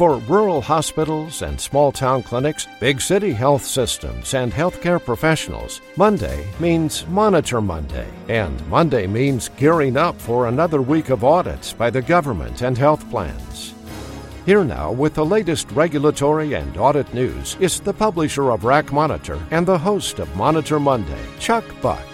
For rural hospitals and small town clinics, big city health systems, and healthcare professionals, Monday means Monitor Monday. And Monday means gearing up for another week of audits by the government and health plans. Here now with the latest regulatory and audit news is the publisher of RAC Monitor and the host of Monitor Monday, Chuck Buck.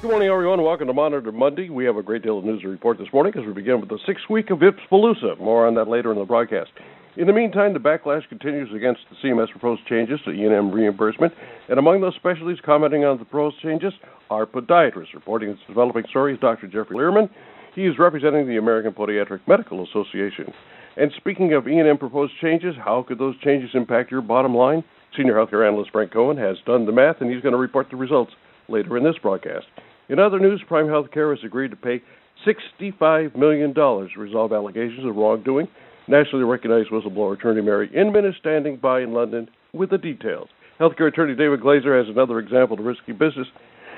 Good morning, everyone. Welcome to Monitor Monday. We have a great deal of news to report this morning as we begin with the sixth week of Ipspalooza. More on that later in the broadcast. In the meantime, the backlash continues against the CMS proposed changes to E&M reimbursement, and among those specialties commenting on the proposed changes are podiatrists. Reporting this developing story is Dr. Jeffrey Lehrman. He is representing the American Podiatric Medical Association. And speaking of E&M proposed changes, how could those changes impact your bottom line? Senior healthcare analyst Frank Cohen has done the math, and he's going to report the results later in this broadcast. In other news, Prime Healthcare has agreed to pay $65 million to resolve allegations of wrongdoing. Nationally recognized whistleblower attorney Mary Inman is standing by in London with the details. Healthcare attorney David Glazer has another example of risky business.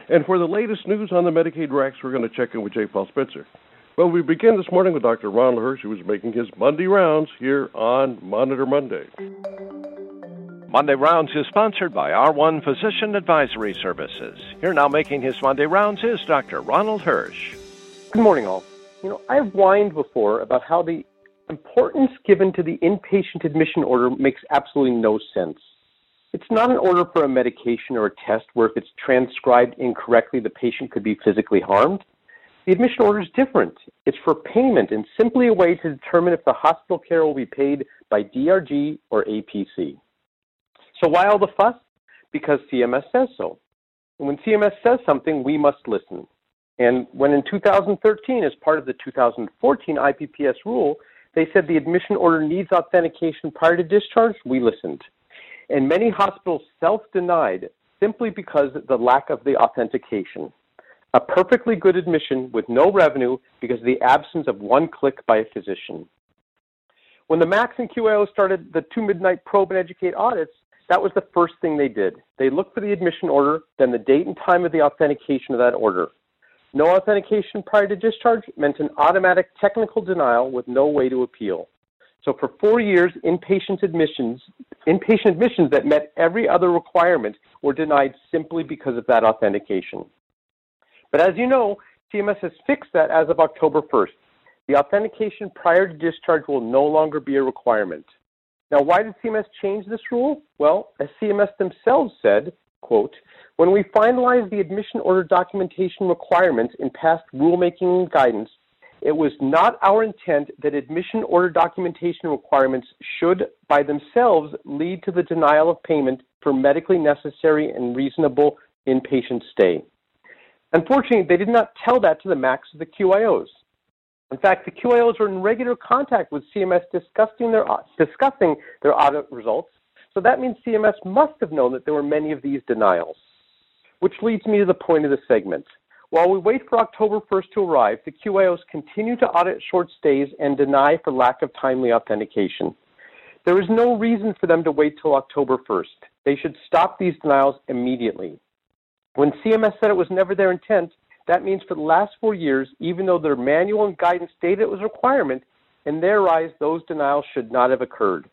And for the latest news on the Medicaid RACs, we're going to check in with J. Paul Spencer. Well, we begin this morning with Dr. Ronald Hirsch, who is making his Monday rounds here on Monitor Monday. Monday Rounds is sponsored by R1 Physician Advisory Services. Here now making his Monday rounds is Dr. Ronald Hirsch. Good morning, all. You know, I've whined before about how the importance given to the inpatient admission order makes absolutely no sense. It's not an order for a medication or a test where if it's transcribed incorrectly, the patient could be physically harmed. The admission order is different. It's for payment and simply a way to determine if the hospital care will be paid by DRG or APC. So why all the fuss? Because CMS says so. And when CMS says something, we must listen. And when in 2013, as part of the 2014 IPPS rule, they said the admission order needs authentication prior to discharge, we listened. And many hospitals self-denied simply because of the lack of the authentication. A perfectly good admission with no revenue because of the absence of one click by a physician. When the MACs and QIO started the two midnight probe and educate audits, that was the first thing they did. They looked for the admission order, then the date and time of the authentication of that order. No authentication prior to discharge meant an automatic technical denial with no way to appeal. So for four years, inpatient admissions, inpatient admissions that met every other requirement were denied simply because of that authentication. But as you know, CMS has fixed that as of October 1st. The authentication prior to discharge will no longer be a requirement. Now, why did CMS change this rule? Well, as CMS themselves said, quote, when we finalized the admission order documentation requirements in past rulemaking guidance, it was not our intent that admission order documentation requirements should by themselves lead to the denial of payment for medically necessary and reasonable inpatient stay. Unfortunately, they did not tell that to the MACs of the QIOs. In fact, the QIOs were in regular contact with CMS discussing their, discussing their audit results, so that means CMS must have known that there were many of these denials. Which leads me to the point of the segment. While we wait for October 1st to arrive, the QIOs continue to audit short stays and deny for lack of timely authentication. There is no reason for them to wait till October 1st. They should stop these denials immediately. When CMS said it was never their intent, that means for the last four years, even though their manual and guidance stated it was a requirement, in their eyes, those denials should not have occurred.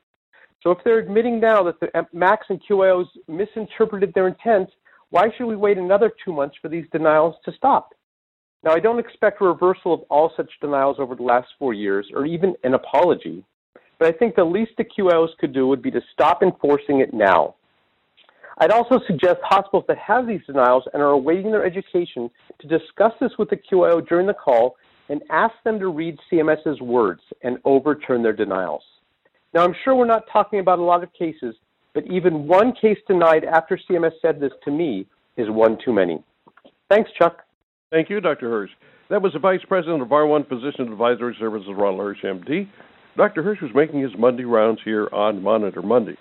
So if they're admitting now that the MACs and QIOs misinterpreted their intent, why should we wait another two months for these denials to stop? Now, I don't expect a reversal of all such denials over the last four years or even an apology, but I think the least the QIOs could do would be to stop enforcing it now. I'd also suggest hospitals that have these denials and are awaiting their education to discuss this with the QIO during the call and ask them to read CMS's words and overturn their denials. Now, I'm sure we're not talking about a lot of cases, but even one case denied after CMS said this to me is one too many. Thanks, Chuck. Thank you, Dr. Hirsch. That was the Vice President of R1 Physician Advisory Services, Ronald Hirsch, MD. Dr. Hirsch was making his Monday rounds here on Monitor Monday.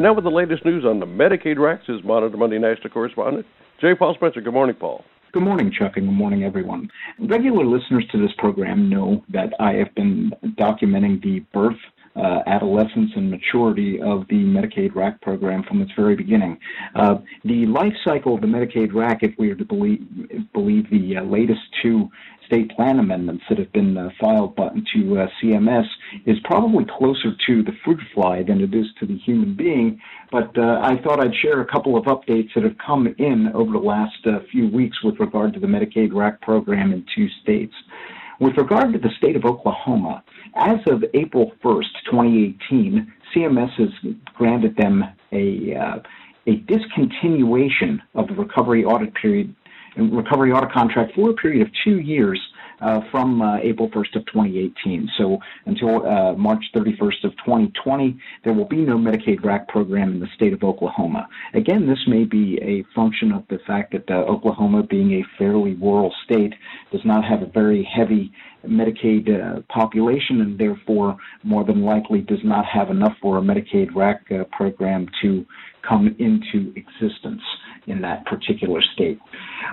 And now with the latest news on the Medicaid RACs is Monitor Monday National Correspondent J. Paul Spencer. Good morning, Paul. Good morning, Chuck, and good morning, everyone. Regular listeners to this program know that I have been documenting the birth, uh, adolescence, and maturity of the Medicaid RAC program from its very beginning. Uh, the life cycle of the Medicaid RAC, if we are to believe, believe the uh, latest two state plan amendments that have been uh, filed to uh, CMS is probably closer to the fruit fly than it is to the human being. But uh, I thought I'd share a couple of updates that have come in over the last few weeks with regard to the Medicaid RAC program in two states. With regard to the state of Oklahoma, as of April 1st, 2018, CMS has granted them a uh, a discontinuation of the recovery audit period recovery audit contract for a period of two years uh, from uh, April 1st of 2018. So until uh, March 31st of 2020, there will be no Medicaid RAC program in the state of Oklahoma. Again, this may be a function of the fact that uh, Oklahoma, being a fairly rural state, does not have a very heavy Medicaid uh, population and therefore more than likely does not have enough for a Medicaid RAC uh, program to come into existence in that particular state.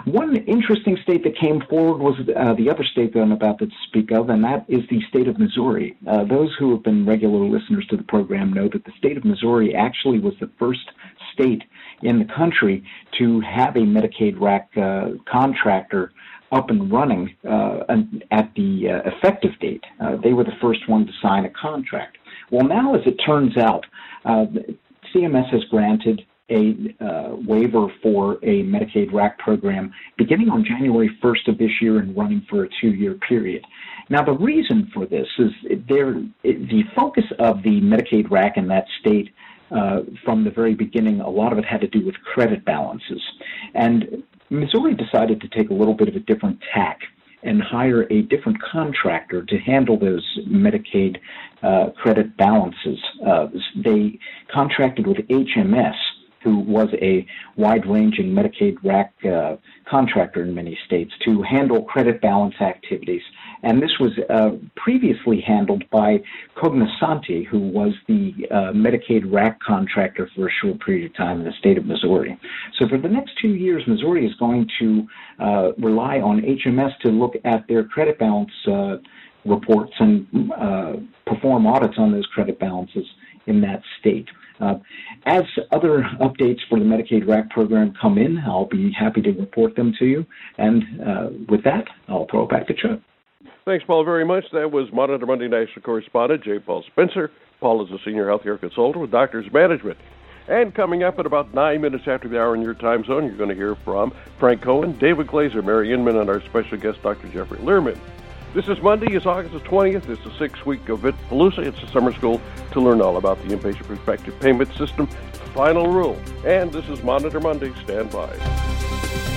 One interesting state that came forward was uh, the other state that I'm about to speak of, and that is the state of Missouri. Uh, those who have been regular listeners to the program know that the state of Missouri actually was the first state in the country to have a Medicaid RAC uh, contractor up and running uh, at the uh, effective date. Uh, they were the first one to sign a contract. Well, now, as it turns out, uh, CMS has granted a uh, waiver for a Medicaid RAC program beginning on January 1st of this year and running for a two year period. Now, the reason for this is there, the focus of the Medicaid RAC in that state uh, from the very beginning, a lot of it had to do with credit balances. And Missouri decided to take a little bit of a different tack and hire a different contractor to handle those Medicaid uh, credit balances. Uh, they contracted with HMS who was a wide-ranging Medicaid RAC uh, contractor in many states, to handle credit balance activities. And this was uh, previously handled by Cognosante, who was the uh, Medicaid RAC contractor for a short period of time in the state of Missouri. So for the next two years, Missouri is going to uh, rely on HMS to look at their credit balance uh, reports and uh, perform audits on those credit balances in that state. Uh, as other updates for the Medicaid RAC program come in, I'll be happy to report them to you. And uh, with that, I'll throw it back to Chuck. Thanks, Paul, very much. That was Monitor Monday National Correspondent J. Paul Spencer. Paul is a senior healthcare consultant with Doctors Management. And coming up at about nine minutes after the hour in your time zone, you're going to hear from Frank Cohen, David Glazer, Mary Inman, and our special guest, Dr. Jeffrey Lehrman. This is Monday. It's August the 20th. It's the sixth week of VIPPalooza. It's a summer school to learn all about the inpatient prospective payment system, final rule. And this is Monitor Monday. Stand by.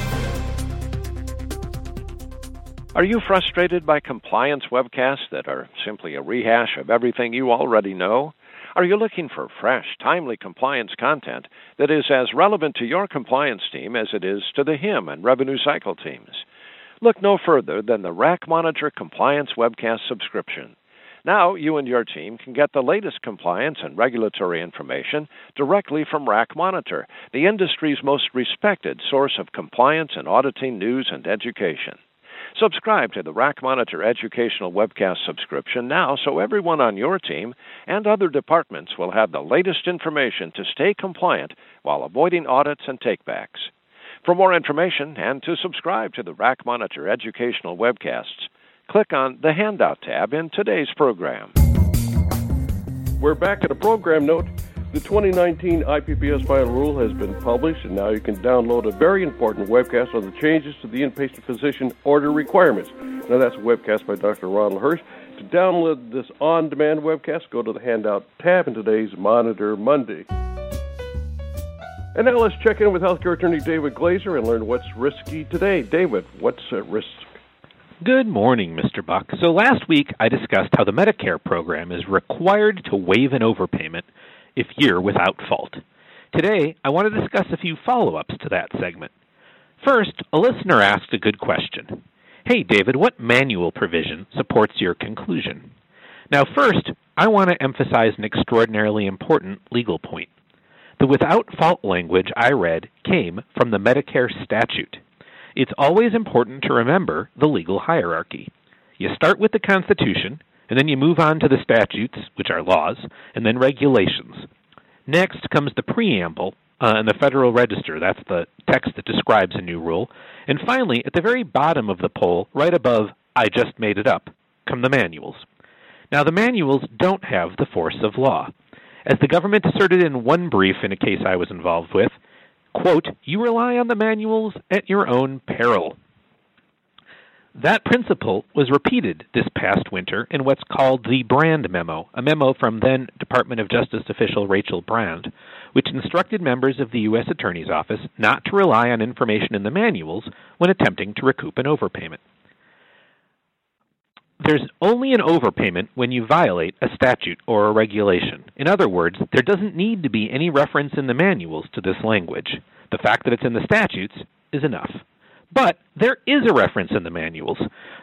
Are you frustrated by compliance webcasts that are simply a rehash of everything you already know? Are you looking for fresh, timely compliance content that is as relevant to your compliance team as it is to the HIM and revenue cycle teams? Look no further than the RAC Monitor Compliance Webcast subscription. Now, you and your team can get the latest compliance and regulatory information directly from RAC Monitor, the industry's most respected source of compliance and auditing news and education. Subscribe to the RAC Monitor Educational Webcast subscription now so everyone on your team and other departments will have the latest information to stay compliant while avoiding audits and takebacks. For more information and to subscribe to the RAC Monitor educational webcasts, click on the Handout tab in today's program. We're back at a program note. The 2019 IPPS final rule has been published, and now you can download a very important webcast on the changes to the inpatient physician order requirements. Now, that's a webcast by Dr. Ronald Hirsch. To download this on demand webcast, go to the Handout tab in today's Monitor Monday. And now let's check in with healthcare attorney David Glazer and learn what's risky today. David, what's at risk? Good morning, Mr. Buck. So last week I discussed how the Medicare program is required to waive an overpayment if you're without fault. Today, I want to discuss a few follow ups to that segment. First, a listener asked a good question Hey, David, what manual provision supports your conclusion? Now, first, I want to emphasize an extraordinarily important legal point. The without fault language I read came from the Medicare statute. It's always important to remember the legal hierarchy. You start with the Constitution, and then you move on to the statutes, which are laws, and then regulations. Next comes the preamble uh, and the Federal Register. That's the text that describes a new rule. And finally, at the very bottom of the poll, right above I just made it up, come the manuals. Now, the manuals don't have the force of law. As the government asserted in one brief in a case I was involved with, quote, you rely on the manuals at your own peril. That principle was repeated this past winter in what's called the Brand Memo, a memo from then Department of Justice official Rachel Brand, which instructed members of the U.S. Attorney's Office not to rely on information in the manuals when attempting to recoup an overpayment there's only an overpayment when you violate a statute or a regulation. In other words, there doesn't need to be any reference in the manuals to this language. The fact that it's in the statutes is enough. But there is a reference in the manuals.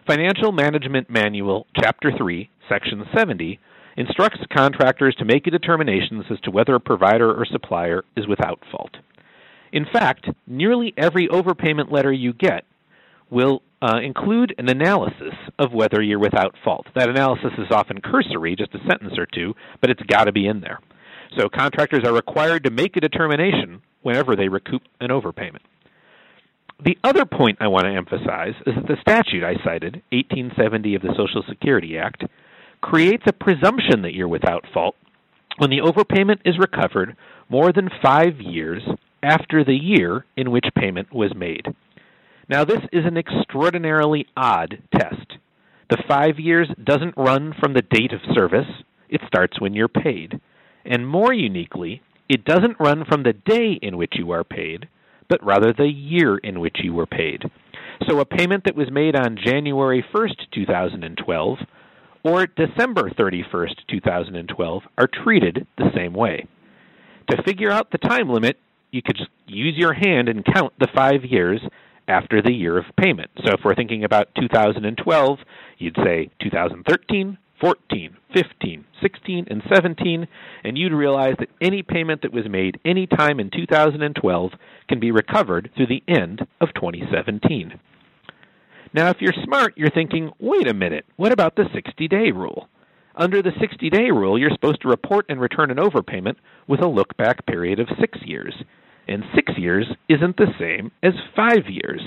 Financial Management Manual, Chapter 3, Section 70, instructs contractors to make determinations as to whether a provider or supplier is without fault. In fact, nearly every overpayment letter you get will uh, include an analysis of whether you're without fault. That analysis is often cursory, just a sentence or two, but it's got to be in there. So contractors are required to make a determination whenever they recoup an overpayment. The other point I want to emphasize is that the statute I cited, 1870 of the Social Security Act, creates a presumption that you're without fault when the overpayment is recovered more than five years after the year in which payment was made. Now, this is an extraordinarily odd test. The five years doesn't run from the date of service, it starts when you're paid. And more uniquely, it doesn't run from the day in which you are paid, but rather the year in which you were paid. So a payment that was made on January 1st, 2012, or December 31st, 2012, are treated the same way. To figure out the time limit, you could just use your hand and count the five years after the year of payment. So if we're thinking about 2012, you'd say 2013, 14, 15, 16, and 17, and you'd realize that any payment that was made any time in 2012 can be recovered through the end of 2017. Now, if you're smart, you're thinking, wait a minute, what about the 60 day rule? Under the 60 day rule, you're supposed to report and return an overpayment with a look back period of six years and six years isn't the same as five years.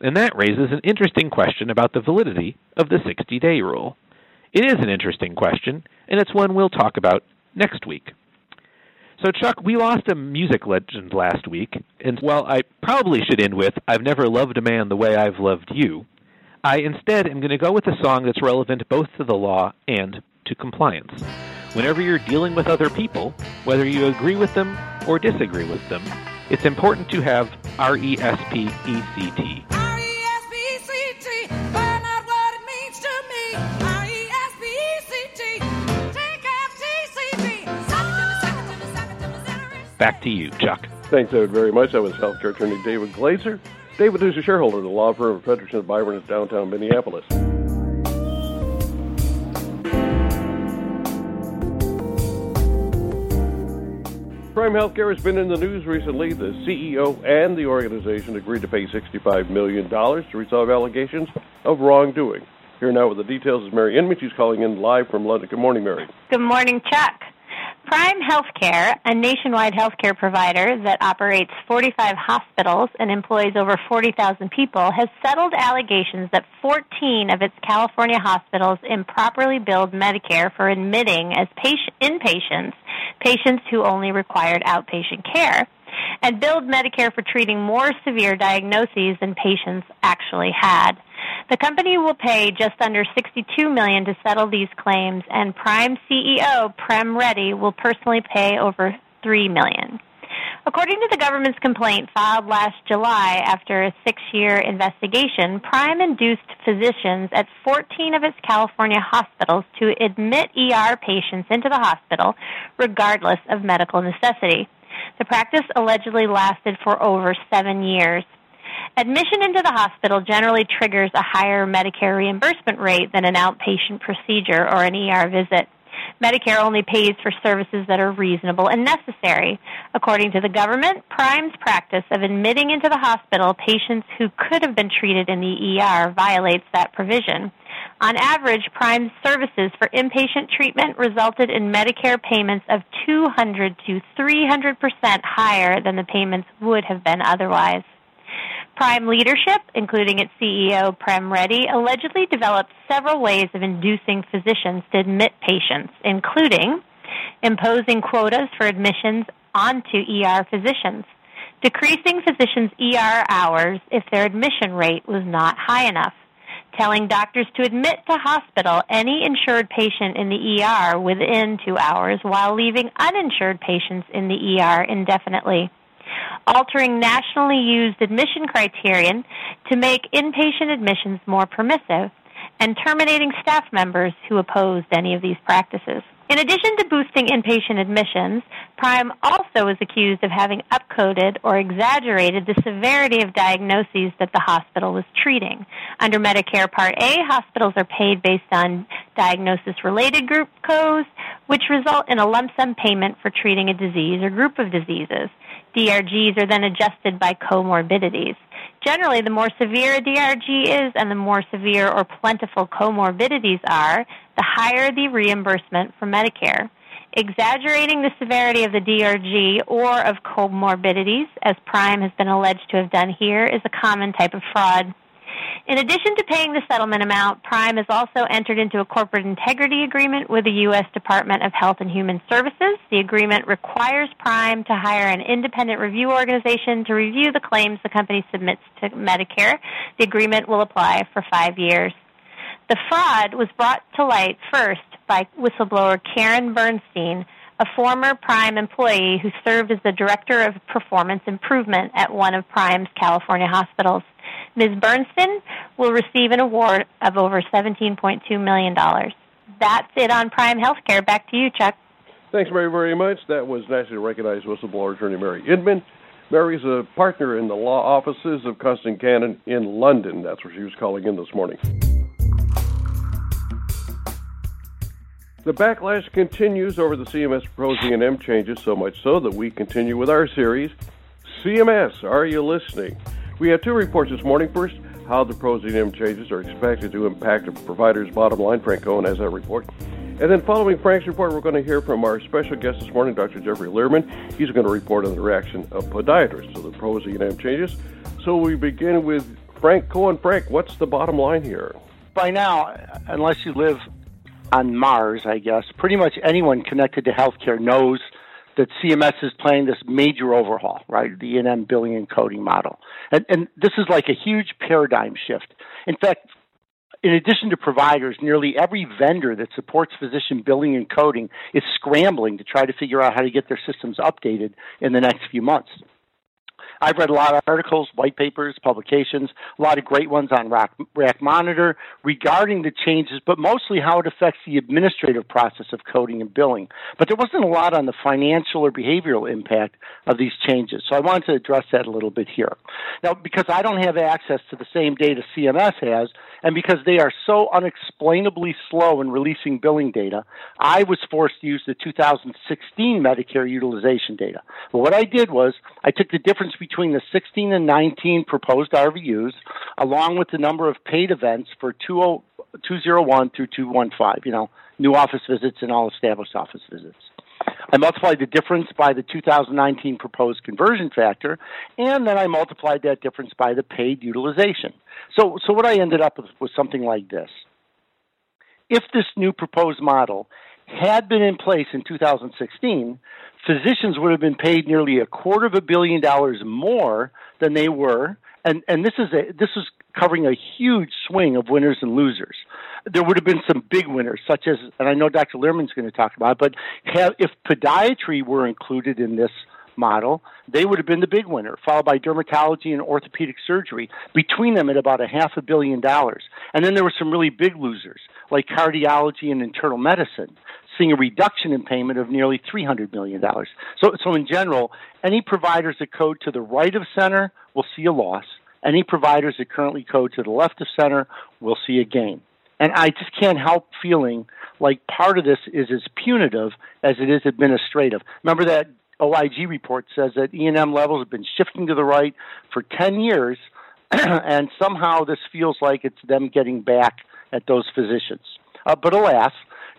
And that raises an interesting question about the validity of the 60 day rule. It is an interesting question, and it's one we'll talk about next week. So, Chuck, we lost a music legend last week, and while I probably should end with, I've never loved a man the way I've loved you, I instead am going to go with a song that's relevant both to the law and to compliance. Whenever you're dealing with other people, whether you agree with them or disagree with them, it's important to have R E S P E C T. Back to you, Chuck. Thanks, David, very much. That was healthcare attorney David Glazer. David is a shareholder of the law firm of Fredrikson Byron in downtown Minneapolis. Prime Healthcare has been in the news recently. The CEO and the organization agreed to pay $65 million to resolve allegations of wrongdoing. Here now with the details is Mary Inman. She's calling in live from London. Good morning, Mary. Good morning, Chuck. Prime Healthcare, a nationwide healthcare provider that operates 45 hospitals and employs over 40,000 people, has settled allegations that 14 of its California hospitals improperly billed Medicare for admitting as patient, inpatients patients who only required outpatient care, and billed Medicare for treating more severe diagnoses than patients actually had. The company will pay just under 62 million to settle these claims, and Prime CEO Prem Reddy will personally pay over 3 million. According to the government's complaint filed last July after a six year investigation, Prime induced physicians at 14 of its California hospitals to admit ER patients into the hospital regardless of medical necessity. The practice allegedly lasted for over seven years. Admission into the hospital generally triggers a higher Medicare reimbursement rate than an outpatient procedure or an ER visit. Medicare only pays for services that are reasonable and necessary. According to the government, Prime's practice of admitting into the hospital patients who could have been treated in the ER violates that provision. On average, Prime's services for inpatient treatment resulted in Medicare payments of 200 to 300 percent higher than the payments would have been otherwise. Prime leadership, including its CEO Prem Reddy, allegedly developed several ways of inducing physicians to admit patients, including imposing quotas for admissions onto ER physicians, decreasing physicians' ER hours if their admission rate was not high enough, telling doctors to admit to hospital any insured patient in the ER within two hours while leaving uninsured patients in the ER indefinitely altering nationally used admission criterion to make inpatient admissions more permissive, and terminating staff members who opposed any of these practices. In addition to boosting inpatient admissions, Prime also is accused of having upcoded or exaggerated the severity of diagnoses that the hospital was treating. Under Medicare Part A, hospitals are paid based on diagnosis related group codes, which result in a lump sum payment for treating a disease or group of diseases. DRGs are then adjusted by comorbidities. Generally, the more severe a DRG is and the more severe or plentiful comorbidities are, the higher the reimbursement for Medicare. Exaggerating the severity of the DRG or of comorbidities, as Prime has been alleged to have done here, is a common type of fraud. In addition to paying the settlement amount, Prime has also entered into a corporate integrity agreement with the U.S. Department of Health and Human Services. The agreement requires Prime to hire an independent review organization to review the claims the company submits to Medicare. The agreement will apply for five years. The fraud was brought to light first by whistleblower Karen Bernstein, a former Prime employee who served as the director of performance improvement at one of Prime's California hospitals. Ms. Bernstein will receive an award of over $17.2 million. That's it on Prime Healthcare. Back to you, Chuck. Thanks, very, very much. That was nationally recognized whistleblower attorney Mary Inman. Mary's a partner in the law offices of Constantine Cannon in London. That's where she was calling in this morning. The backlash continues over the CMS proposing E&M changes, so much so that we continue with our series, CMS, Are You Listening? We have two reports this morning. First, how the E&M changes are expected to impact a provider's bottom line. Frank Cohen has that report. And then following Frank's report, we're going to hear from our special guest this morning, Dr. Jeffrey Lehrman. He's going to report on the reaction of podiatrists to the E&M changes. So we begin with Frank Cohen. Frank, what's the bottom line here? By now, unless you live on Mars, I guess, pretty much anyone connected to healthcare knows – that CMS is planning this major overhaul, right? The E&M billing and coding model. And, and this is like a huge paradigm shift. In fact, in addition to providers, nearly every vendor that supports physician billing and coding is scrambling to try to figure out how to get their systems updated in the next few months. I've read a lot of articles, white papers, publications, a lot of great ones on Rack, RAC Monitor regarding the changes, but mostly how it affects the administrative process of coding and billing. But there wasn't a lot on the financial or behavioral impact of these changes. So I wanted to address that a little bit here. Now, because I don't have access to the same data CMS has, and because they are so unexplainably slow in releasing billing data, I was forced to use the 2016 Medicare utilization data. But what I did was I took the between the 16 and 19 proposed RVUs, along with the number of paid events for 201 through 215, you know, new office visits and all established office visits. I multiplied the difference by the 2019 proposed conversion factor, and then I multiplied that difference by the paid utilization. So, so what I ended up with was something like this. If this new proposed model had been in place in 2016, physicians would have been paid nearly a quarter of a billion dollars more than they were, and and this is a this is covering a huge swing of winners and losers. There would have been some big winners, such as, and I know Dr. Lehrman's going to talk about, it, but have, if podiatry were included in this model, they would have been the big winner, followed by dermatology and orthopedic surgery, between them at about a half a billion dollars. And then there were some really big losers, like cardiology and internal medicine, seeing a reduction in payment of nearly $300 million. So, so in general, any providers that code to the right of center will see a loss. Any providers that currently code to the left of center will see a gain. And I just can't help feeling like part of this is as punitive as it is administrative. Remember that OIG report says that E&M levels have been shifting to the right for 10 years, and somehow this feels like it's them getting back at those physicians. Uh, but alas,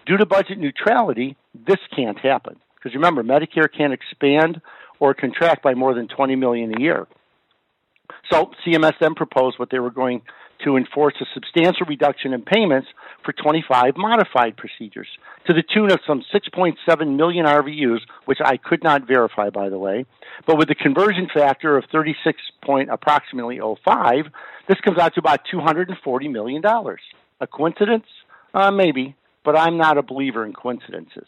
due to budget neutrality, this can't happen. Because remember, Medicare can't expand or contract by more than 20 million a year. So CMS then proposed what they were going to enforce a substantial reduction in payments for 25 modified procedures to the tune of some 6.7 million RVUs, which I could not verify, by the way. But with the conversion factor of 36 point approximately 05, this comes out to about 240 million dollars. A coincidence? Uh, maybe, but I'm not a believer in coincidences.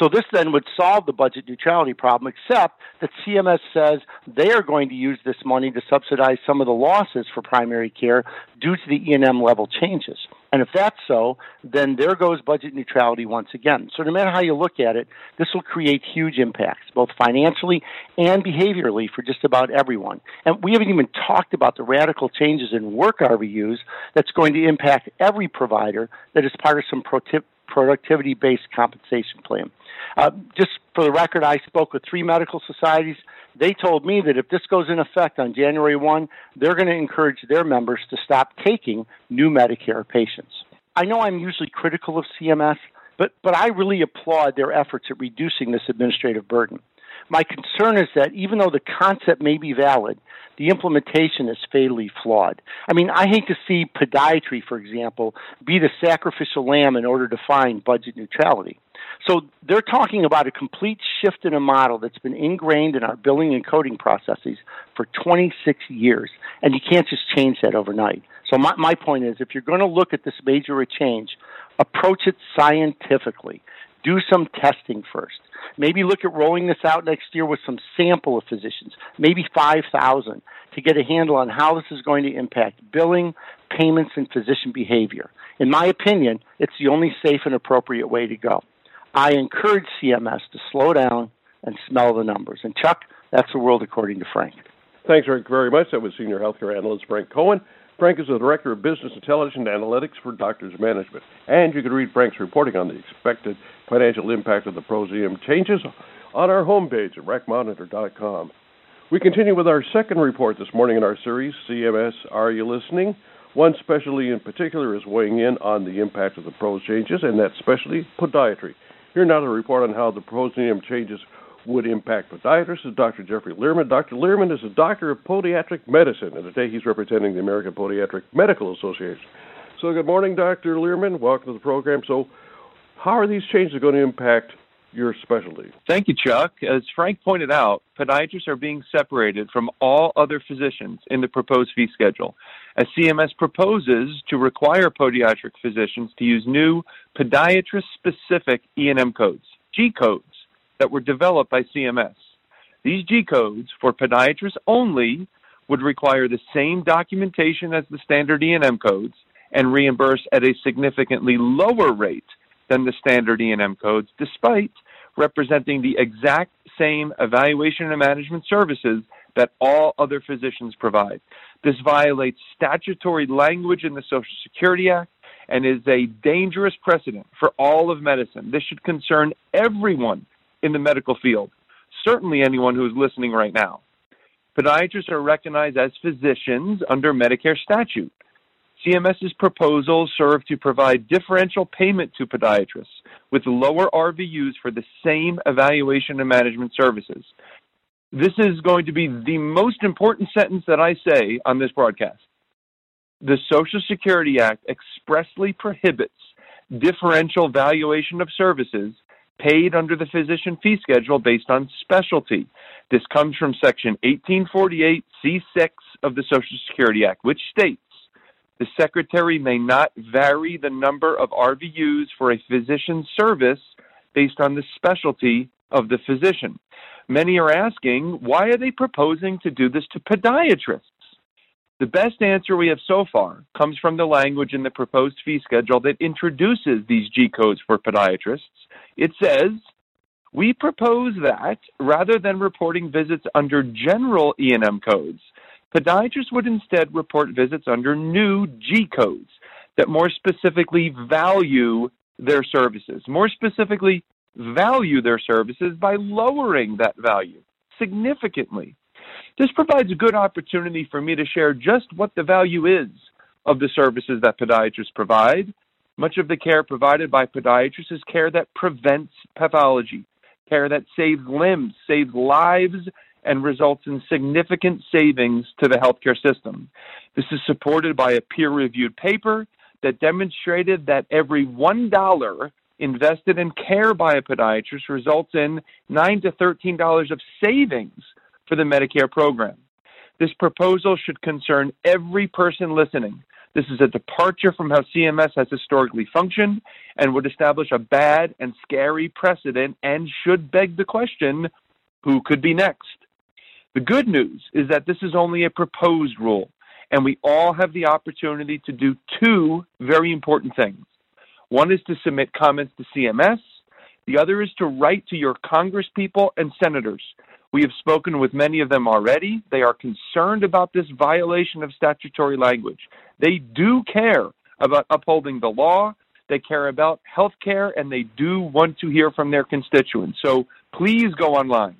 So this then would solve the budget neutrality problem, except that CMS says they are going to use this money to subsidize some of the losses for primary care due to the E&M level changes. And if that's so, then there goes budget neutrality once again. So no matter how you look at it, this will create huge impacts, both financially and behaviorally for just about everyone. And we haven't even talked about the radical changes in work RVUs that's going to impact every provider that is part of some productivity based compensation plan. Uh, just for the record, I spoke with three medical societies. They told me that if this goes in effect on January 1, they're going to encourage their members to stop taking new Medicare patients. I know I'm usually critical of CMS, but, but I really applaud their efforts at reducing this administrative burden. My concern is that even though the concept may be valid, the implementation is fatally flawed. I mean, I hate to see podiatry, for example, be the sacrificial lamb in order to find budget neutrality. So they're talking about a complete shift in a model that's been ingrained in our billing and coding processes for 26 years, and you can't just change that overnight. So my, my point is, if you're going to look at this major change, approach it scientifically. Do some testing first. Maybe look at rolling this out next year with some sample of physicians, maybe 5,000, to get a handle on how this is going to impact billing, payments, and physician behavior. In my opinion, it's the only safe and appropriate way to go. I encourage CMS to slow down and smell the numbers. And Chuck, that's the world according to Frank. Thanks, Frank, very much. That was Senior Healthcare Analyst Frank Cohen. Frank is the Director of Business Intelligence and Analytics for Doctors Management. And you can read Frank's reporting on the expected financial impact of the PROSEM changes on our homepage at racmonitor.com. We continue with our second report this morning in our series, CMS Are You Listening? One specialty in particular is weighing in on the impact of the PROS changes, and that's specialty podiatry. Here now to report on how the PROSEM changes would impact podiatrists is Dr. Jeffrey Lehrman. Dr. Lehrman is a doctor of podiatric medicine, and today he's representing the American Podiatric Medical Association. So, good morning, Dr. Lehrman. Welcome to the program. So, how are these changes going to impact your specialty? Thank you, Chuck. As Frank pointed out, podiatrists are being separated from all other physicians in the proposed fee schedule, as CMS proposes to require podiatric physicians to use new podiatrist-specific E&M codes, G codes, that were developed by CMS. These G codes for podiatrists only would require the same documentation as the standard E&M codes and reimburse at a significantly lower rate than the standard E&M codes, despite representing the exact same evaluation and management services that all other physicians provide. This violates statutory language in the Social Security Act and is a dangerous precedent for all of medicine. This should concern everyone in the medical field, certainly anyone who is listening right now. Podiatrists are recognized as physicians under Medicare statute. CMS's proposals serve to provide differential payment to podiatrists with lower RVUs for the same evaluation and management services. This is going to be the most important sentence that I say on this broadcast. The Social Security Act expressly prohibits differential valuation of services paid under the physician fee schedule based on specialty. This comes from Section 1848C6 of the Social Security Act, which states the Secretary may not vary the number of RVUs for a physician's service based on the specialty of the physician. Many are asking, why are they proposing to do this to podiatrists? The best answer we have so far comes from the language in the proposed fee schedule that introduces these G codes for podiatrists. It says, we propose that rather than reporting visits under general E&M codes, Podiatrists would instead report visits under new G codes. that more specifically value their services, more specifically, value their services by lowering that value significantly. This provides a good opportunity for me to share just what the value is of the services that podiatrists provide. Much of the care provided by podiatrists is care that prevents pathology, care that saves limbs, saves lives, and results in significant savings to the healthcare system. This is supported by a peer reviewed paper that demonstrated that every $1 invested in care by a podiatrist results in 9 to $13 of savings for the Medicare program. This proposal should concern every person listening. This is a departure from how CMS has historically functioned and would establish a bad and scary precedent and should beg the question who could be next? The good news is that this is only a proposed rule, and we all have the opportunity to do two very important things. One is to submit comments to CMS, the other is to write to your congresspeople and senators. We have spoken with many of them already. They are concerned about this violation of statutory language. They do care about upholding the law, they care about health care, and they do want to hear from their constituents. So please go online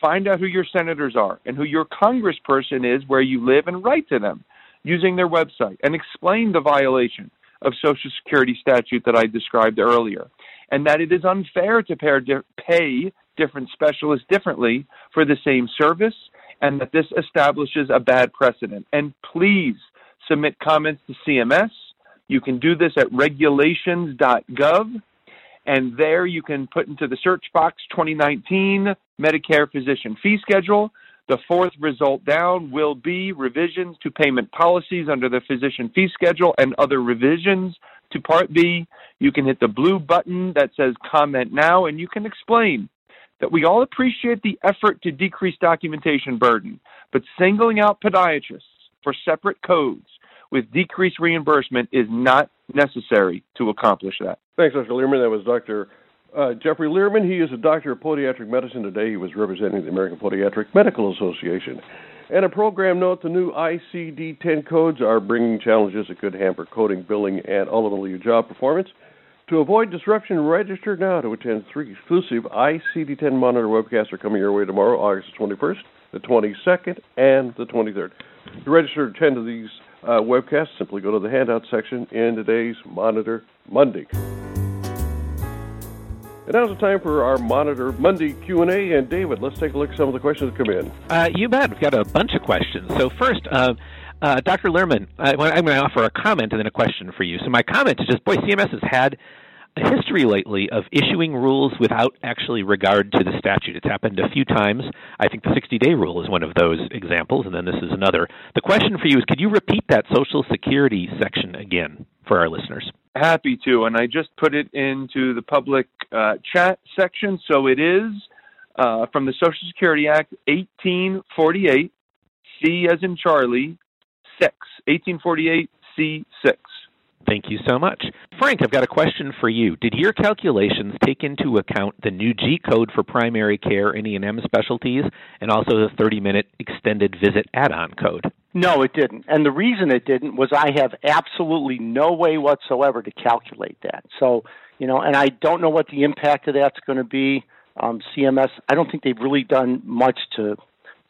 Find out who your senators are and who your congressperson is where you live and write to them using their website and explain the violation of Social Security statute that I described earlier and that it is unfair to pay different specialists differently for the same service and that this establishes a bad precedent. And please submit comments to CMS. You can do this at regulations.gov and there you can put into the search box 2019 Medicare physician fee schedule. The fourth result down will be revisions to payment policies under the physician fee schedule and other revisions to Part B. You can hit the blue button that says comment now and you can explain that we all appreciate the effort to decrease documentation burden, but singling out podiatrists for separate codes with decreased reimbursement is not necessary to accomplish that. Thanks, Dr. Lehrman. That was Dr. Uh, Jeffrey Lehrman. He is a doctor of podiatric medicine. Today he was representing the American Podiatric Medical Association. And a program note the new ICD 10 codes are bringing challenges that could hamper coding, billing, and ultimately your job performance. To avoid disruption, register now to attend three exclusive ICD 10 monitor webcasts are coming your way tomorrow, August 21st, the 22nd, and the 23rd. To register to attend these uh, webcast, simply go to the handout section in today's Monitor Monday. And now's the time for our Monitor Monday Q&A. And David, let's take a look at some of the questions that come in. Uh, you bet. We've got a bunch of questions. So first, uh, uh, Dr. Lehrman, I, am going to offer a comment and then a question for you. So my comment is just, boy, CMS has had a history lately of issuing rules without actually regard to the statute. It's happened a few times. I think the 60 day rule is one of those examples, and then this is another. The question for you is could you repeat that Social Security section again for our listeners? Happy to, and I just put it into the public uh, chat section. So it is uh, from the Social Security Act 1848, C as in Charlie, 6. 1848 C6. Thank you so much. Frank, I've got a question for you. Did your calculations take into account the new G code for primary care and E&M specialties and also the 30-minute extended visit add-on code? No, it didn't. And the reason it didn't was I have absolutely no way whatsoever to calculate that. So, you know, and I don't know what the impact of that's going to be. Um, CMS, I don't think they've really done much to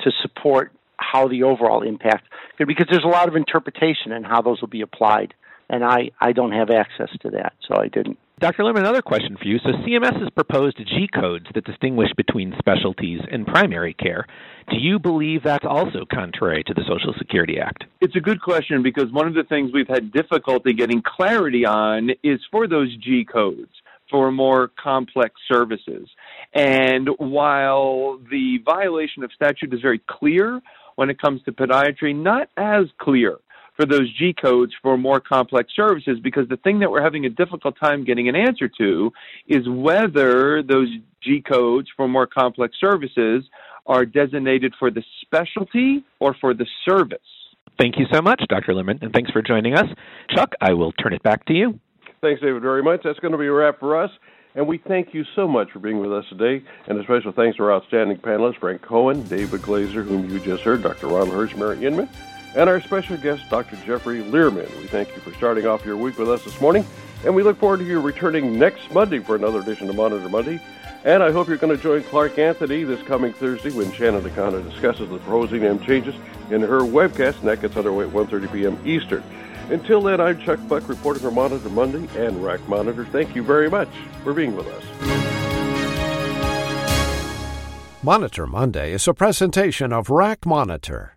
to support how the overall impact because there's a lot of interpretation in how those will be applied and I, I don't have access to that, so I didn't. Dr. Lehrman, another question for you. So CMS has proposed G codes that distinguish between specialties and primary care. Do you believe that's also contrary to the Social Security Act? It's a good question because one of the things we've had difficulty getting clarity on is for those G codes for more complex services. And while the violation of statute is very clear when it comes to podiatry, not as clear for those G codes for more complex services because the thing that we're having a difficult time getting an answer to is whether those G codes for more complex services are designated for the specialty or for the service. Thank you so much, Dr. Lehrman, and thanks for joining us. Chuck, I will turn it back to you. Thanks, David, very much. That's going to be a wrap for us. And we thank you so much for being with us today. And a special thanks to our outstanding panelists, Frank Cohen, David Glazer, whom you just heard, Dr. Ronald Hirsch, Mary Inman, and our special guest, Dr. Jeffrey Lehrman. We thank you for starting off your week with us this morning, and we look forward to you returning next Monday for another edition of Monitor Monday. And I hope you're going to join Clark Anthony this coming Thursday when Shannon DeConda discusses the proposing name changes in her webcast, and that gets underway at 1.30 p.m. Eastern. Until then, I'm Chuck Buck reporting for Monitor Monday and RAC Monitor. Thank you very much for being with us. Monitor Monday is a presentation of RAC Monitor.